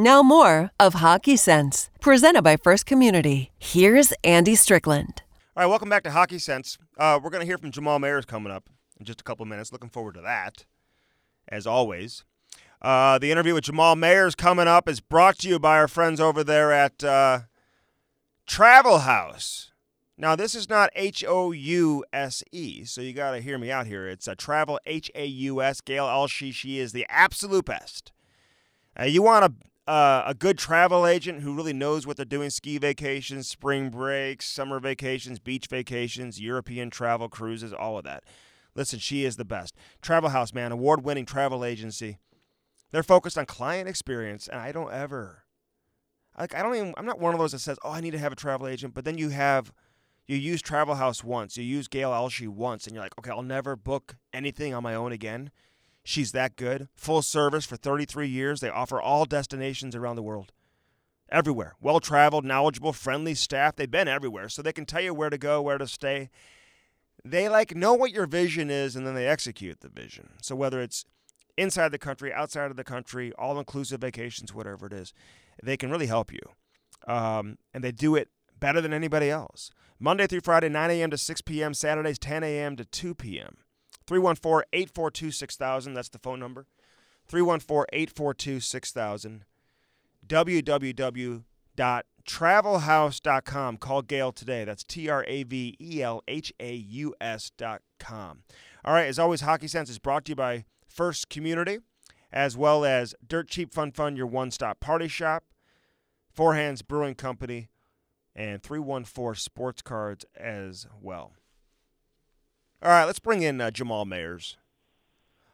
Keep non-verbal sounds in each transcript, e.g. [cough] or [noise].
Now more of Hockey Sense, presented by First Community. Here's Andy Strickland. All right, welcome back to Hockey Sense. Uh, we're going to hear from Jamal Mayers coming up in just a couple minutes. Looking forward to that, as always. Uh, the interview with Jamal Mayers coming up is brought to you by our friends over there at uh, Travel Haus. Now, this is not H O U S E, so you got to hear me out here. It's a travel H A U S. Gail Elshi, she is the absolute best. Uh, you want a, uh, a good travel agent who really knows what they're doing ski vacations, spring breaks, summer vacations, beach vacations, European travel cruises, all of that. Listen, she is the best. Travel Haus, man, award winning travel agency. They're focused on client experience, and I don't ever. Like I don't even. I'm not one of those that says, "Oh, I need to have a travel agent," but then you have you use Travel Haus once, you use Gail Elshi once, and you're like, okay, I'll never book anything on my own again. She's that good. Full service for 33 years. They offer all destinations around the world. Everywhere. Well traveled, knowledgeable, friendly staff. They've been everywhere, so they can tell you where to go, where to stay. They like know what your vision is and then they execute the vision. So whether it's inside the country, outside of the country, all inclusive vacations, whatever it is, they can really help you. Um, and they do it better than anybody else. Monday through Friday, 9 a.m. to 6 p.m., Saturdays, 10 a.m. to 2 p.m. 314 842 6000. That's the phone number. 314 842 6000. www.travelhaus.com. Call Gail today. That's T R A V E L H A U S.com. All right, as always, Hockey Sense is brought to you by First Community, as well as Dirt Cheap Fun Fun, your one stop party shop, Four Hands Brewing Company, and 314 Sports Cards as well. All right, let's bring in uh, Jamal Mayers.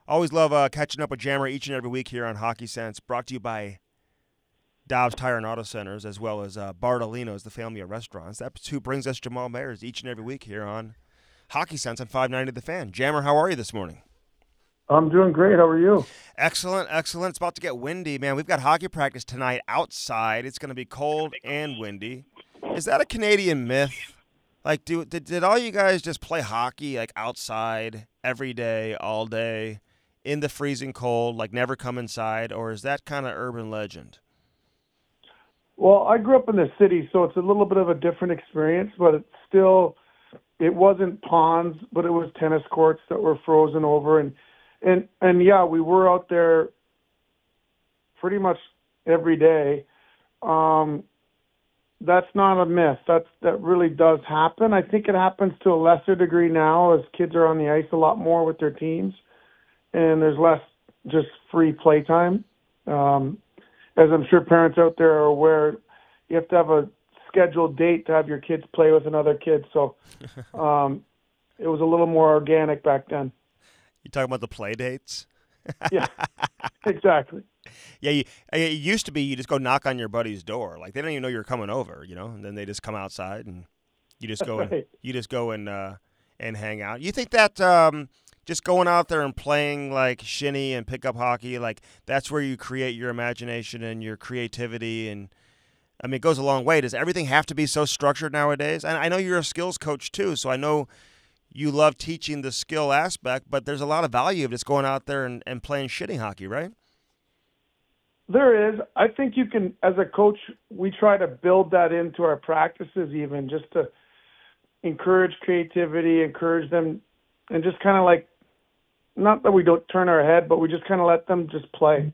Always love uh, catching up with Jammer each and every week here on Hockey Sense, brought to you by Dobbs Tire and Auto Centers, as well as uh, Bartolino's, the family of restaurants. That's who brings us Jamal Mayers each and every week here on Hockey Sense on 590 The Fan. Jammer, how are you this morning? I'm doing great. How are you? Excellent, excellent. It's about to get windy, man. We've got hockey practice tonight outside. It's going to be cold and windy. Is that a Canadian myth? Like, do did, did all you guys just play hockey like outside every day, all day, in the freezing cold, like never come inside, or is that kind of urban legend? Well, I grew up in the city, so it's a little bit of a different experience, but it's still it wasn't ponds, but it was tennis courts that were frozen over and and and yeah, we were out there pretty much every day. Um that's not a myth. That's that really does happen. I think it happens to a lesser degree now as kids are on the ice a lot more with their teams, and there's less just free play time. Um, as I'm sure parents out there are aware, you have to have a scheduled date to have your kids play with another kid. So [laughs] um, it was a little more organic back then. You talking about the play dates? yeah, [laughs] exactly. Yeah, you, it used to be you just go knock on your buddy's door, like they don't even know you're coming over, you know, and then they just come outside and you just go right. and you just go and uh, and hang out. You think that um, just going out there and playing like shinny and pickup hockey, like that's where you create your imagination and your creativity and. I mean, it goes a long way. Does everything have to be so structured nowadays? And I know you're a skills coach too, so I know you love teaching the skill aspect, but there's a lot of value of just going out there and, and playing shinny hockey, right? There is. I think you can, as a coach, we try to build that into our practices, even just to encourage creativity, encourage them, and just kind of like, not that we don't turn our head, but we just kind of let them just play.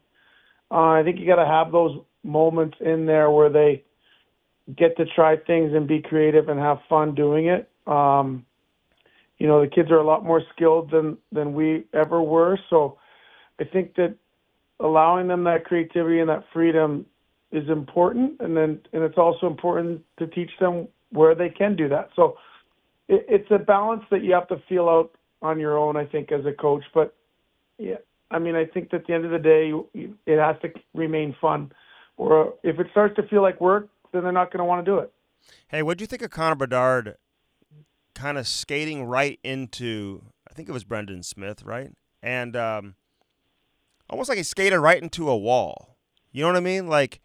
Uh, I think you got to have those moments in there where they get to try things and be creative and have fun doing it. Um, you know, the kids are a lot more skilled than than we ever were, so I think that allowing them that creativity and that freedom is important, and then and it's also important to teach them where they can do that. So it, it's a balance that you have to feel out on your own, I think, as a coach. But yeah, I mean, I think that at the end of the day, it has to remain fun or if it starts to feel like work, then they're not going to want to do it. Hey, what do you think of Connor Bedard kind of skating right into, I think it was Brendan Smith, right? And um, almost like he skated right into a wall. You know what I mean? Like,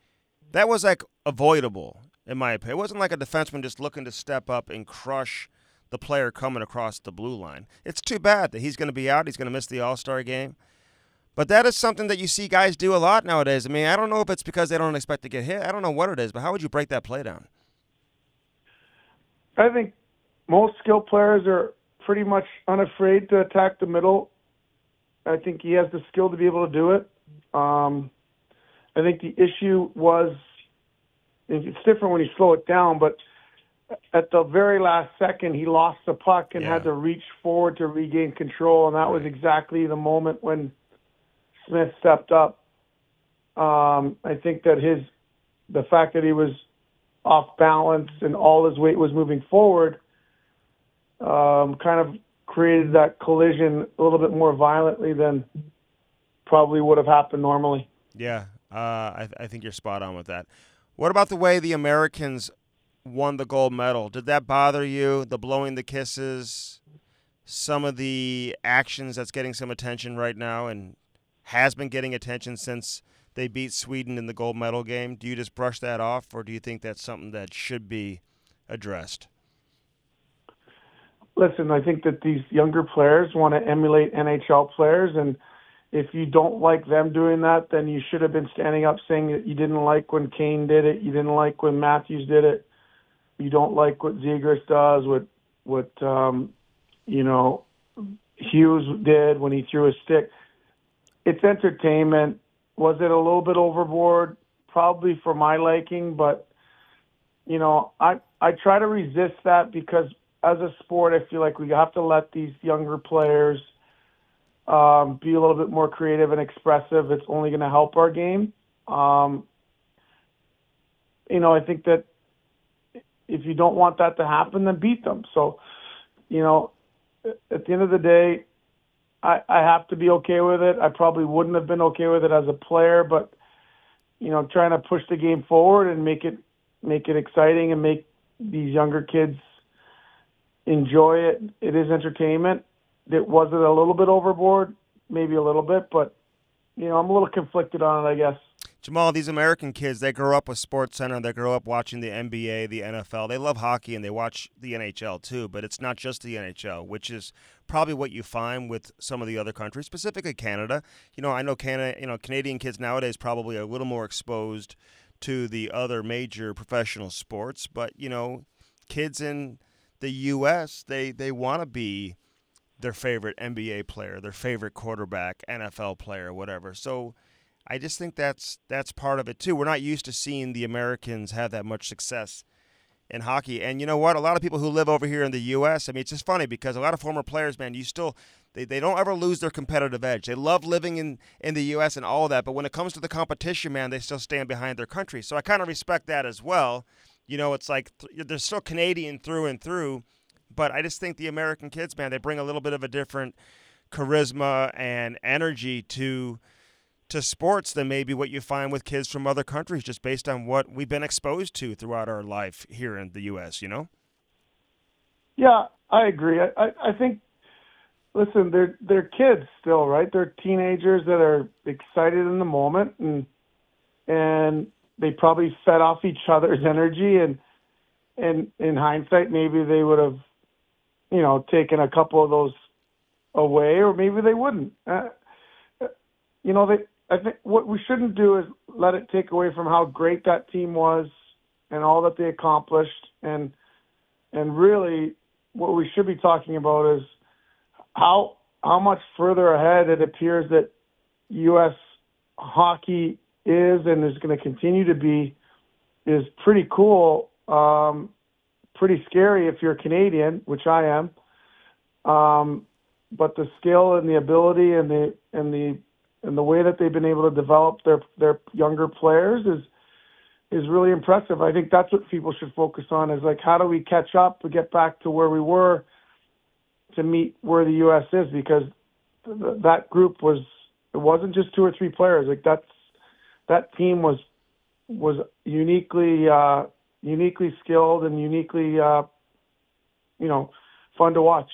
that was like avoidable, in my opinion. It wasn't like a defenseman just looking to step up and crush the player coming across the blue line. It's too bad that he's going to be out. He's going to miss the All Star game. But that is something that you see guys do a lot nowadays. I mean, I don't know if it's because they don't expect to get hit. I don't know what it is, but how would you break that play down? I think most skilled players are pretty much unafraid to attack the middle. I think he has the skill to be able to do it. Um, I think the issue was it's different when you slow it down, but at the very last second, he lost the puck and Yeah. had to reach forward to regain control, and that was exactly the moment when Smith stepped up. Um, I think that his the fact that he was off balance and all his weight was moving forward um, kind of created that collision a little bit more violently than probably would have happened normally. Yeah, uh, I, I think you're spot on with that. What about the way the Americans won the gold medal? Did that bother you? The blowing the kisses, some of the actions that's getting some attention right now and has been getting attention since they beat Sweden in the gold medal game. Do you just brush that off, or do you think that's something that should be addressed? Listen, I think that these younger players want to emulate NHL players, and if you don't like them doing that, then you should have been standing up saying that you didn't like when Kane did it, you didn't like when Matthews did it, you don't like what Zegras does, what what um, you know Hughes did when he threw a stick. It's entertainment. Was it a little bit overboard? Probably for my liking, but you know, I I try to resist that because as a sport, I feel like we have to let these younger players um, be a little bit more creative and expressive. It's only going to help our game. Um, you know, I think that if you don't want that to happen, then beat them. So, you know, at the end of the day, I, I have to be okay with it. I probably wouldn't have been okay with it as a player, but you know, trying to push the game forward and make it make it exciting and make these younger kids enjoy it. It is entertainment. It was it a little bit overboard, maybe a little bit, but you know, I'm a little conflicted on it, I guess. Jamal, these American kids, they grow up with SportsCenter. They grow up watching the NBA, the NFL. They love hockey and they watch the NHL too, but it's not just the NHL, which is probably what you find with some of the other countries, specifically Canada. You know, I know Canada, you know, Canadian kids nowadays probably are a little more exposed to the other major professional sports, but you know, kids in the US, they they want to be their favorite NBA player, their favorite quarterback, NFL player, whatever. So I just think that's that's part of it too. We're not used to seeing the Americans have that much success in hockey. And you know what? A lot of people who live over here in the U.S. I mean, it's just funny because a lot of former players, man, you still they, they don't ever lose their competitive edge. They love living in in the U.S. and all that, but when it comes to the competition, man, they still stand behind their country. So I kind of respect that as well. You know, it's like th- they're still Canadian through and through, but I just think the American kids, man, they bring a little bit of a different charisma and energy to to sports than maybe what you find with kids from other countries just based on what we've been exposed to throughout our life here in the US, you know? Yeah, I agree. I, I, I think listen, they're they're kids still, right? They're teenagers that are excited in the moment and and they probably fed off each other's energy and and in hindsight maybe they would have you know taken a couple of those away or maybe they wouldn't. Uh, you know they i think what we shouldn't do is let it take away from how great that team was and all that they accomplished. And and really what we should be talking about is how how much further ahead it appears that US hockey is and is going to continue to be is pretty cool. Um, pretty scary if you're Canadian, which I am. Um, but the skill and the ability and the and the and the way that they've been able to develop their their younger players is is really impressive. I think that's what people should focus on is like how do we catch up to get back to where we were to meet where the U.S. is because th- that group was it wasn't just two or three players like that's that team was was uniquely uh, uniquely skilled and uniquely uh, you know fun to watch.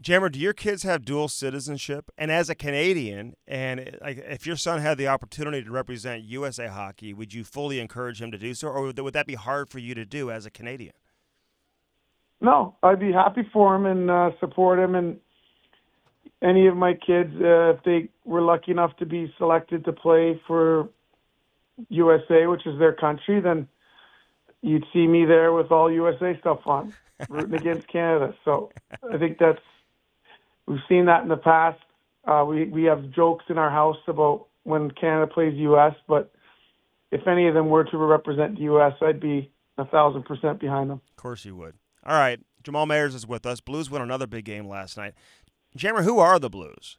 Jammer, do your kids have dual citizenship? And as a Canadian, and if your son had the opportunity to represent USA Hockey, would you fully encourage him to do so, or would that be hard for you to do as a Canadian? No, I'd be happy for him and uh, support him. And any of my kids, uh, if they were lucky enough to be selected to play for USA, which is their country, then you'd see me there with all USA stuff on, rooting against Canada. So I think that's we've seen that in the past. Uh, we we have jokes in our house about when Canada plays US, but if any of them were to represent the US, I'd be a thousand percent behind them. Of course you would. All right, Jamal Mayers is with us. Blues won another big game last night. Jammer, who are the Blues?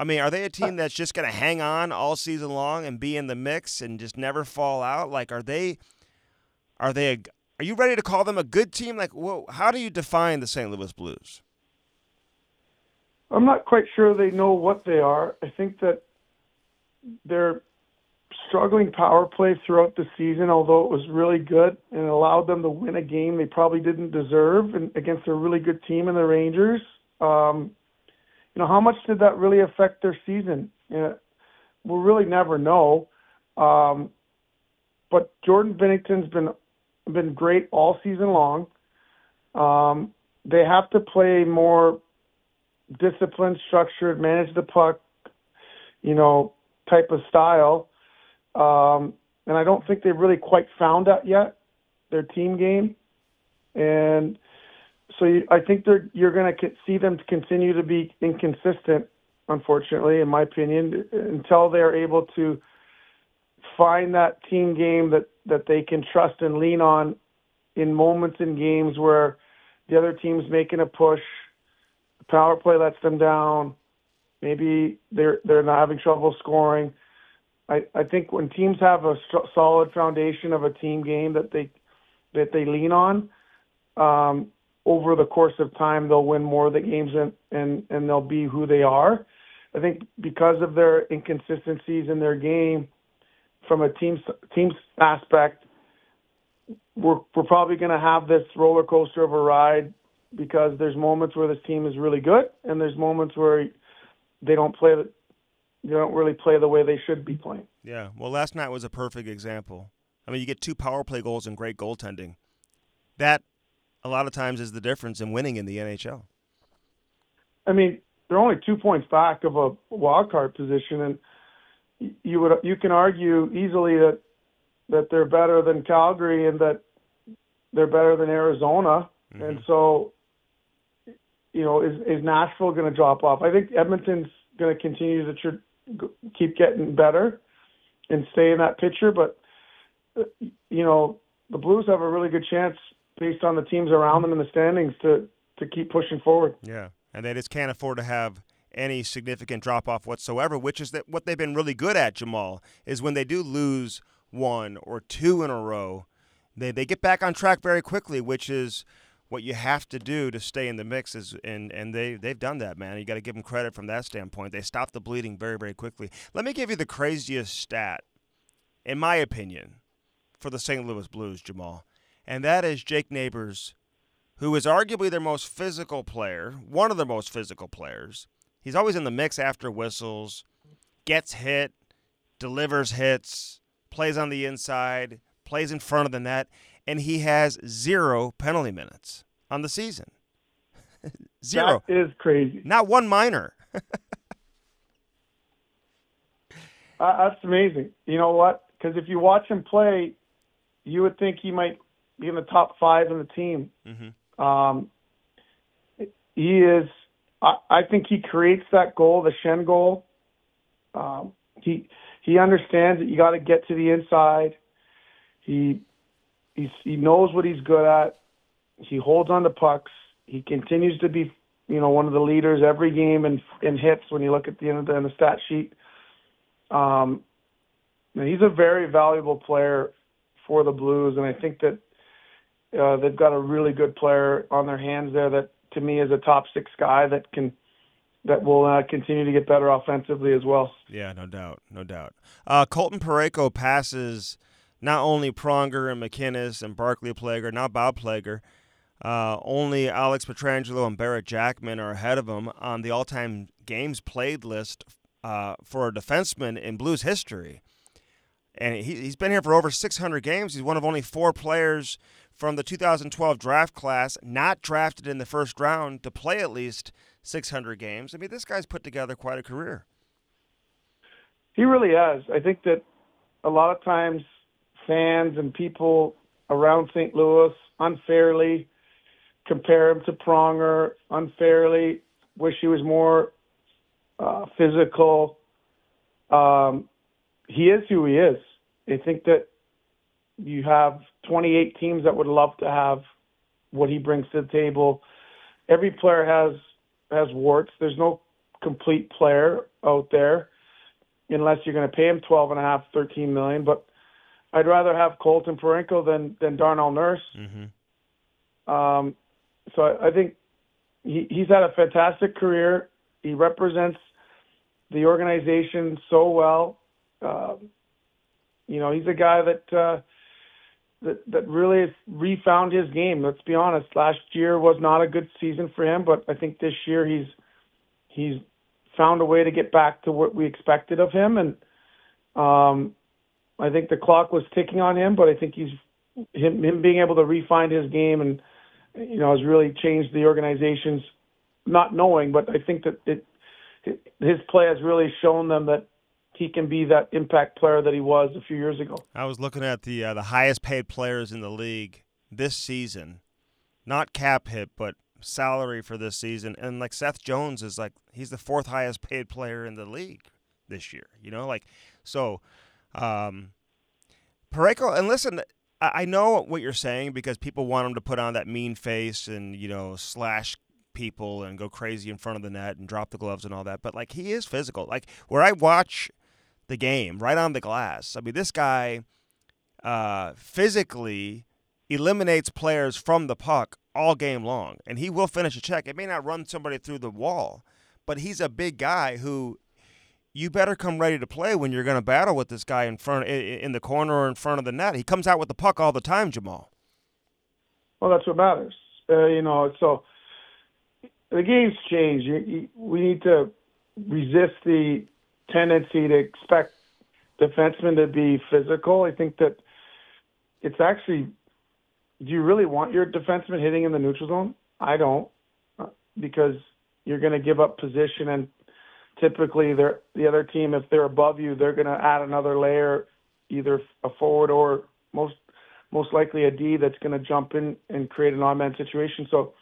I mean, are they a team that's just going to hang on all season long and be in the mix and just never fall out? Like, are they? Are they? A, are you ready to call them a good team? Like, whoa, how do you define the St. Louis Blues? I'm not quite sure they know what they are. I think that they're struggling power play throughout the season, although it was really good and allowed them to win a game they probably didn't deserve and against a really good team in the Rangers. Um, you know, how much did that really affect their season? You know, we'll really never know. Um, but Jordan Binnington's been been great all season long. Um, they have to play more disciplined, structured, manage the puck, you know, type of style. Um, and I don't think they've really quite found that yet, their team game. And so you, I think they're you're going to see them continue to be inconsistent, unfortunately, in my opinion, until they're able to find that team game that that they can trust and lean on in moments in games where the other team's making a push, the power play lets them down, maybe they're they're not having trouble scoring. I, I think when teams have a st- solid foundation of a team game that they that they lean on, um, over the course of time they'll win more of the games and, and, and they'll be who they are. I think because of their inconsistencies in their game, from a team team aspect, we're we're probably going to have this roller coaster of a ride because there's moments where this team is really good and there's moments where they don't play they don't really play the way they should be playing. Yeah, well, last night was a perfect example. I mean, you get two power play goals and great goaltending. That a lot of times is the difference in winning in the NHL. I mean, they're only two points back of a wild card position, and you would you can argue easily that that they're better than Calgary and that they're better than Arizona, mm-hmm. and so you know is is Nashville going to drop off? I think Edmonton's going to continue to tr- keep getting better and stay in that picture, but you know the Blues have a really good chance based on the teams around them in the standings to to keep pushing forward. Yeah, and they just can't afford to have any significant drop off whatsoever, which is that what they've been really good at, Jamal, is when they do lose one or two in a row, they they get back on track very quickly, which is what you have to do to stay in the mix is and and they they've done that man you got to give them credit from that standpoint they stopped the bleeding very very quickly let me give you the craziest stat in my opinion for the St. Louis Blues Jamal and that is Jake Neighbors, who is arguably their most physical player, one of the most physical players. He's always in the mix after whistles, gets hit, delivers hits, plays on the inside, plays in front of the net, and he has zero penalty minutes on the season. [laughs] zero. That is crazy. Not one minor. [laughs] uh, that's amazing. You know what? Because if you watch him play, you would think he might in the top five in the team. Mm-hmm. Um, he is. I, I think he creates that goal, the Schenn goal. Um, he he understands that you got to get to the inside. He he's, he knows what he's good at. He holds on to pucks. He continues to be, you know, one of the leaders every game in in hits. When you look at the end of the, in the stat sheet, um, he's a very valuable player for the Blues, and I think that uh, they've got a really good player on their hands there that, to me, is a top six guy that can that will uh, continue to get better offensively as well. Yeah, no doubt, no doubt. Uh, Colton Parayko passes not only Pronger and MacInnis and Barclay Plager, not Bob Plager, uh, only Alex Pietrangelo and Barrett Jackman are ahead of him on the all-time games played list uh, for a defenseman in Blues history. And he, he's been here for over 600 games. He's one of only four players from the 2012 draft class not drafted in the first round to play at least 600 games. I mean, this guy's put together quite a career. He really has. I think that a lot of times fans and people around St. Louis unfairly compare him to Pronger, unfairly wish he was more uh, physical. Um, he is who he is. I think that you have 28 teams that would love to have what he brings to the table. Every player has has warts. There's no complete player out there unless you're going to pay him 12 and a half, 13 million. But I'd rather have Colton Parayko than than Darnell Nurse. Mm-hmm. Um, so I, I think he, he's had a fantastic career. He represents the organization so well. Uh, you know, he's a guy that uh, that that really has refound his game. Let's be honest. Last year was not a good season for him, but I think this year he's he's found a way to get back to what we expected of him, and um, I think the clock was ticking on him. But I think he's him him being able to refine his game and you know has really changed the organization's not knowing, but I think that it his play has really shown them that he can be that impact player that he was a few years ago. I was looking at the uh, the highest paid players in the league this season, not cap hit, but salary for this season, and like Seth Jones is like he's the fourth highest paid player in the league this year. You know, like so. Um, Parayko, and listen, I know what you're saying because people want him to put on that mean face and you know slash people and go crazy in front of the net and drop the gloves and all that. But like he is physical. Like where I watch the game right on the glass. I mean, this guy uh, physically eliminates players from the puck all game long, and he will finish a check. It may not run somebody through the wall, but he's a big guy who you better come ready to play when you're going to battle with this guy in front in the corner or in front of the net. He comes out with the puck all the time, Jamal. Well, that's what matters. Uh, you know, so the game's changed. We need to resist the tendency to expect defensemen to be physical. I think that it's actually. Do you really want your defenseman hitting in the neutral zone? I don't, uh, because you're going to give up position, and typically they're, the other team, if they're above you, they're going to add another layer, either a forward or most most likely a D that's going to jump in and create an on-man situation. So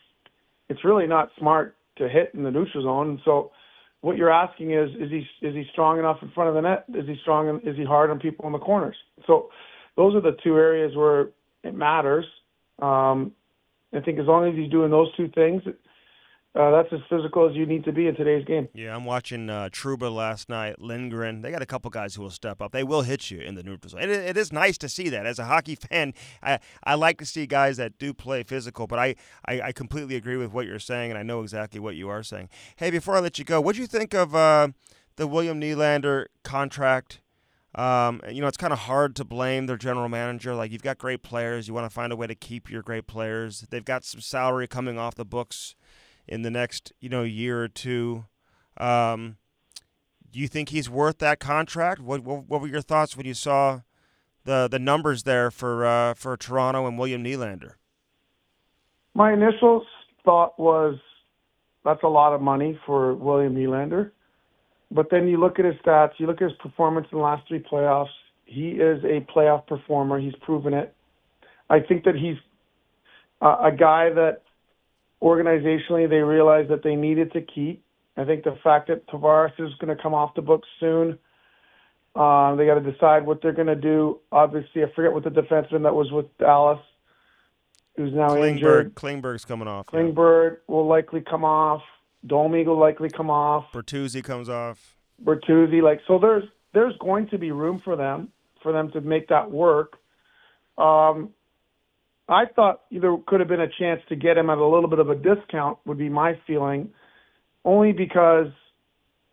it's really not smart to hit in the neutral zone. So what you're asking is, is he is he strong enough in front of the net? Is he strong? And, Is he hard on people in the corners? So those are the two areas where it matters. Um, I think as long as he's doing those two things, uh, that's as physical as you need to be in today's game. Yeah, I'm watching uh, Trouba last night, Lindgren. They got a couple guys who will step up. They will hit you in the neutral zone. It, it is nice to see that. As a hockey [laughs] fan, I, I like to see guys that do play physical, but I, I, I completely agree with what you're saying, and I know exactly what you are saying. Hey, before I let you go, what do you think of uh, the William Nylander contract? Um, you know, it's kind of hard to blame their general manager. Like, you've got great players. You want to find a way to keep your great players. They've got some salary coming off the books in the next you know year or two. Um, do you think he's worth that contract? What, what, what were your thoughts when you saw the the numbers there for uh, for Toronto and William Nylander? My initial thought was that's a lot of money for William Nylander. But then you look at his stats, you look at his performance in the last three playoffs. He is a playoff performer. He's proven it. I think that he's a, a guy that organizationally they realized that they needed to keep. I think the fact that Tavares is going to come off the books soon, um, they got to decide what they're going to do. Obviously, I forget what the defenseman that was with Dallas, who's now Klingberg, injured. Klingberg's coming off. Klingberg will likely come off. Domi will likely come off. Bertuzzi comes off. Bertuzzi, like so, there's there's going to be room for them for them to make that work. Um, I thought there could have been a chance to get him at a little bit of a discount, would be my feeling, only because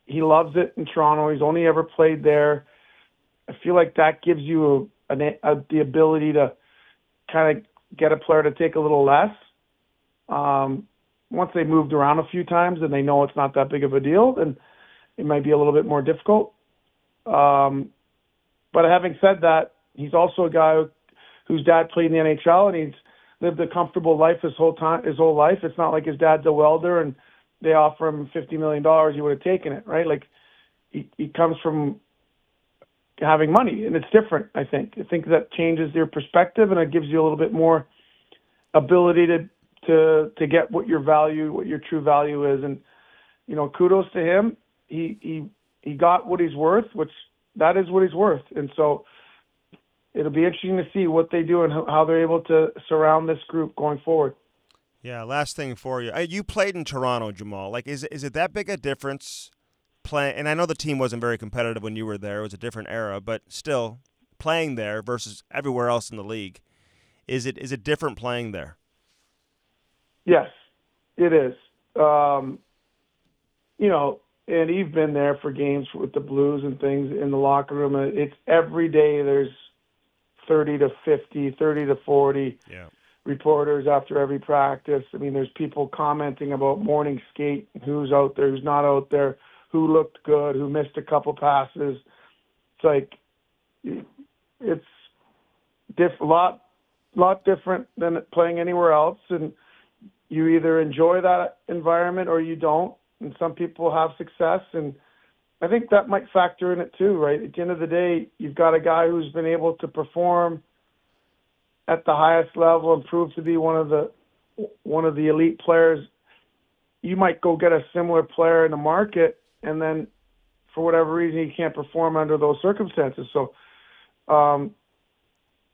he loves it in Toronto. He's only ever played there. I feel like that gives you an, a, the ability to kind of get a player to take a little less. Um, once they moved around a few times and they know it's not that big of a deal, then it might be a little bit more difficult. Um, but having said that, he's also a guy who, whose dad played in the NHL and he's lived a comfortable life his whole time, his whole life. It's not like his dad's a welder and they offer him fifty million dollars, he would have taken it, right? Like he, he comes from having money, and it's different. I think. I think that changes your perspective, and it gives you a little bit more ability to to to get what your value, what your true value is, and you know, kudos to him. He he he got what he's worth, which that is what he's worth, and so it'll be interesting to see what they do and how they're able to surround this group going forward. Yeah, last thing for you. You played in Toronto, Jamal. Like, is is it that big a difference playing? And I know the team wasn't very competitive when you were there. It was a different era, but still, playing there versus everywhere else in the league, is it is it different playing there? Yes, it is. Um, you know, and you've been there for games with the Blues and things in the locker room. It's every day. There's thirty to 50, 30 to forty. Yeah reporters after every practice. I mean, there's people commenting about morning skate, who's out there, who's not out there, who looked good, who missed a couple passes. It's like it's diff- a lot, lot different than playing anywhere else, and you either enjoy that environment or you don't. And some people have success, and I think that might factor in it too, right? At the end of the day, you've got a guy who's been able to perform at the highest level and prove to be one of the one of the elite players, you might go get a similar player in the market, and then for whatever reason he can't perform under those circumstances. So, um,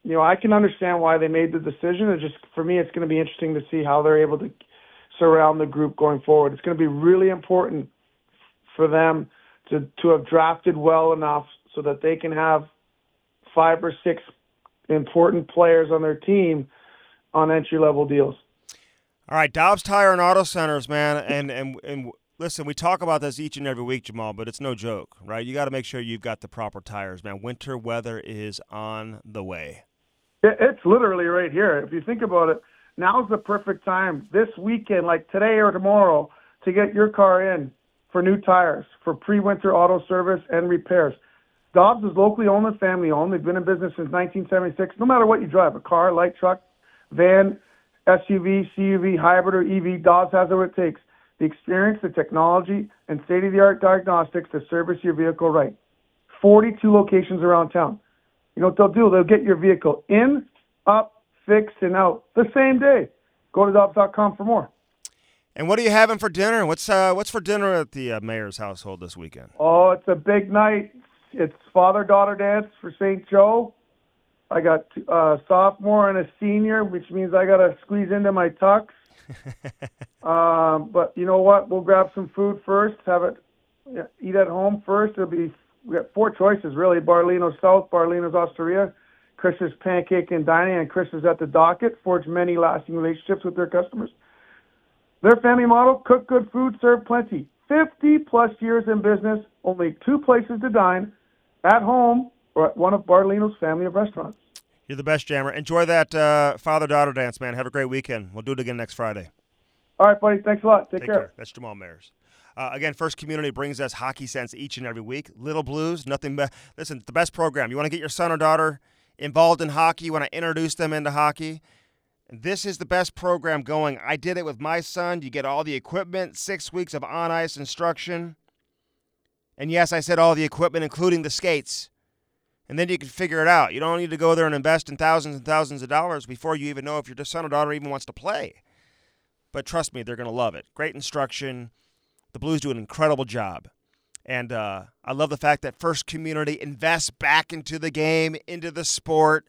you know, I can understand why they made the decision. It just for me, it's going to be interesting to see how they're able to surround the group going forward. It's going to be really important for them to to have drafted well enough so that they can have five or six important players on their team on entry level deals. All right, Dobbs Tire and Auto Centers, man, and and and listen, we talk about this each and every week, Jamal, but it's no joke, right? You got to make sure you've got the proper tires, man. Winter weather is on the way. It's literally right here. If you think about it, now's the perfect time this weekend, like today or tomorrow, to get your car in for new tires for pre-winter auto service and repairs. Dobbs is locally owned and family owned. They've been in business since 1976. No matter what you drive, a car, light truck, van, SUV, CUV, hybrid, or EV, Dobbs has what it takes. The experience, the technology, and state-of-the-art diagnostics to service your vehicle right. 42 locations around town. You know what they'll do? They'll get your vehicle in, up, fixed, and out the same day. Go to Dobbs.com for more. And what are you having for dinner? What's uh, what's for dinner at the uh, Mayers' household this weekend? Oh, it's a big night it's father daughter dance for St. Joe. I got a uh, sophomore and a senior, which means I got to squeeze into my tux. [laughs] um, but you know what? We'll grab some food first. Have it eat at home first. It'll be we got four choices really: Bartolino South, Bartolino's Osteria, Chris's Pancake and Dining, and Chris's at the docket. Forge many lasting relationships with their customers. Their family model: cook good food, serve plenty. 50 plus years in business, only two places to dine at home or at one of Bartolino's family of restaurants. You're the best, Jammer. Enjoy that uh, father daughter dance, man. Have a great weekend. We'll do it again next Friday. All right, buddy. Thanks a lot. Take, Take care. care. That's Jamal Mayers. Uh, again, First Community brings us hockey sense each and every week. Little Blues, nothing but listen. The best program. You want to get your son or daughter involved in hockey. You want to introduce them into hockey. This is the best program going. I did it with my son. You get all the equipment, six weeks of on ice instruction. And yes, I said all the equipment, including the skates. And then you can figure it out. You don't need to go there and invest in thousands and thousands of dollars before you even know if your son or daughter even wants to play. But trust me, they're going to love it. Great instruction. The Blues do an incredible job. And uh, I love the fact that First Community invests back into the game, into the sport.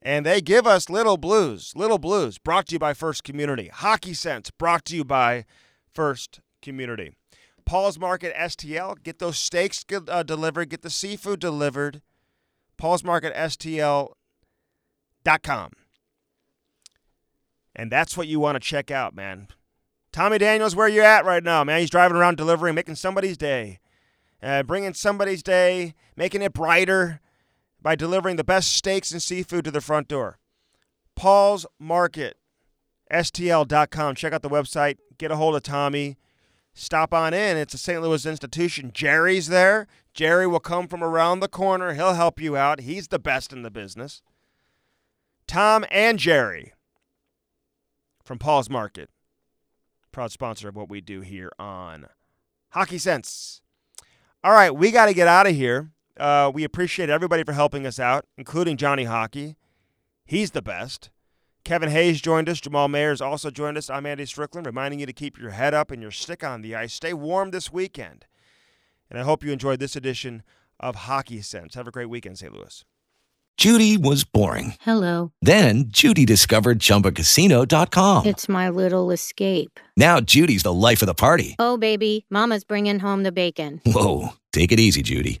And they give us Little Blues. Little Blues, brought to you by First Community. Hockey Sense, brought to you by First Community. Paul's Market STL. Get those steaks uh, delivered. Get the seafood delivered. Paul's Market STL.com. And that's what you want to check out, man. Tommy Daniels, where you at right now, man? He's driving around delivering, making somebody's day, uh, bringing somebody's day, making it brighter. By delivering the best steaks and seafood to the front door. Paul's Market, STL.com. Check out the website. Get a hold of Tommy. Stop on in. It's a St. Louis institution. Jerry's there. Jerry will come from around the corner. He'll help you out. He's the best in the business. Tom and Jerry from Paul's Market, proud sponsor of what we do here on Hockey Sense. All right, we got to get out of here. Uh, we appreciate everybody for helping us out, including Johnny Hockey. He's the best. Kevin Hayes joined us. Jamal Mayers also joined us. I'm Andy Strickland, reminding you to keep your head up and your stick on the ice. Stay warm this weekend. And I hope you enjoyed this edition of Hockey Sense. Have a great weekend, St. Louis. Judy was boring. Hello. Then Judy discovered ChumbaCasino.com. It's my little escape. Now Judy's the life of the party. Oh, baby, Mama's bringing home the bacon. Whoa, take it easy, Judy.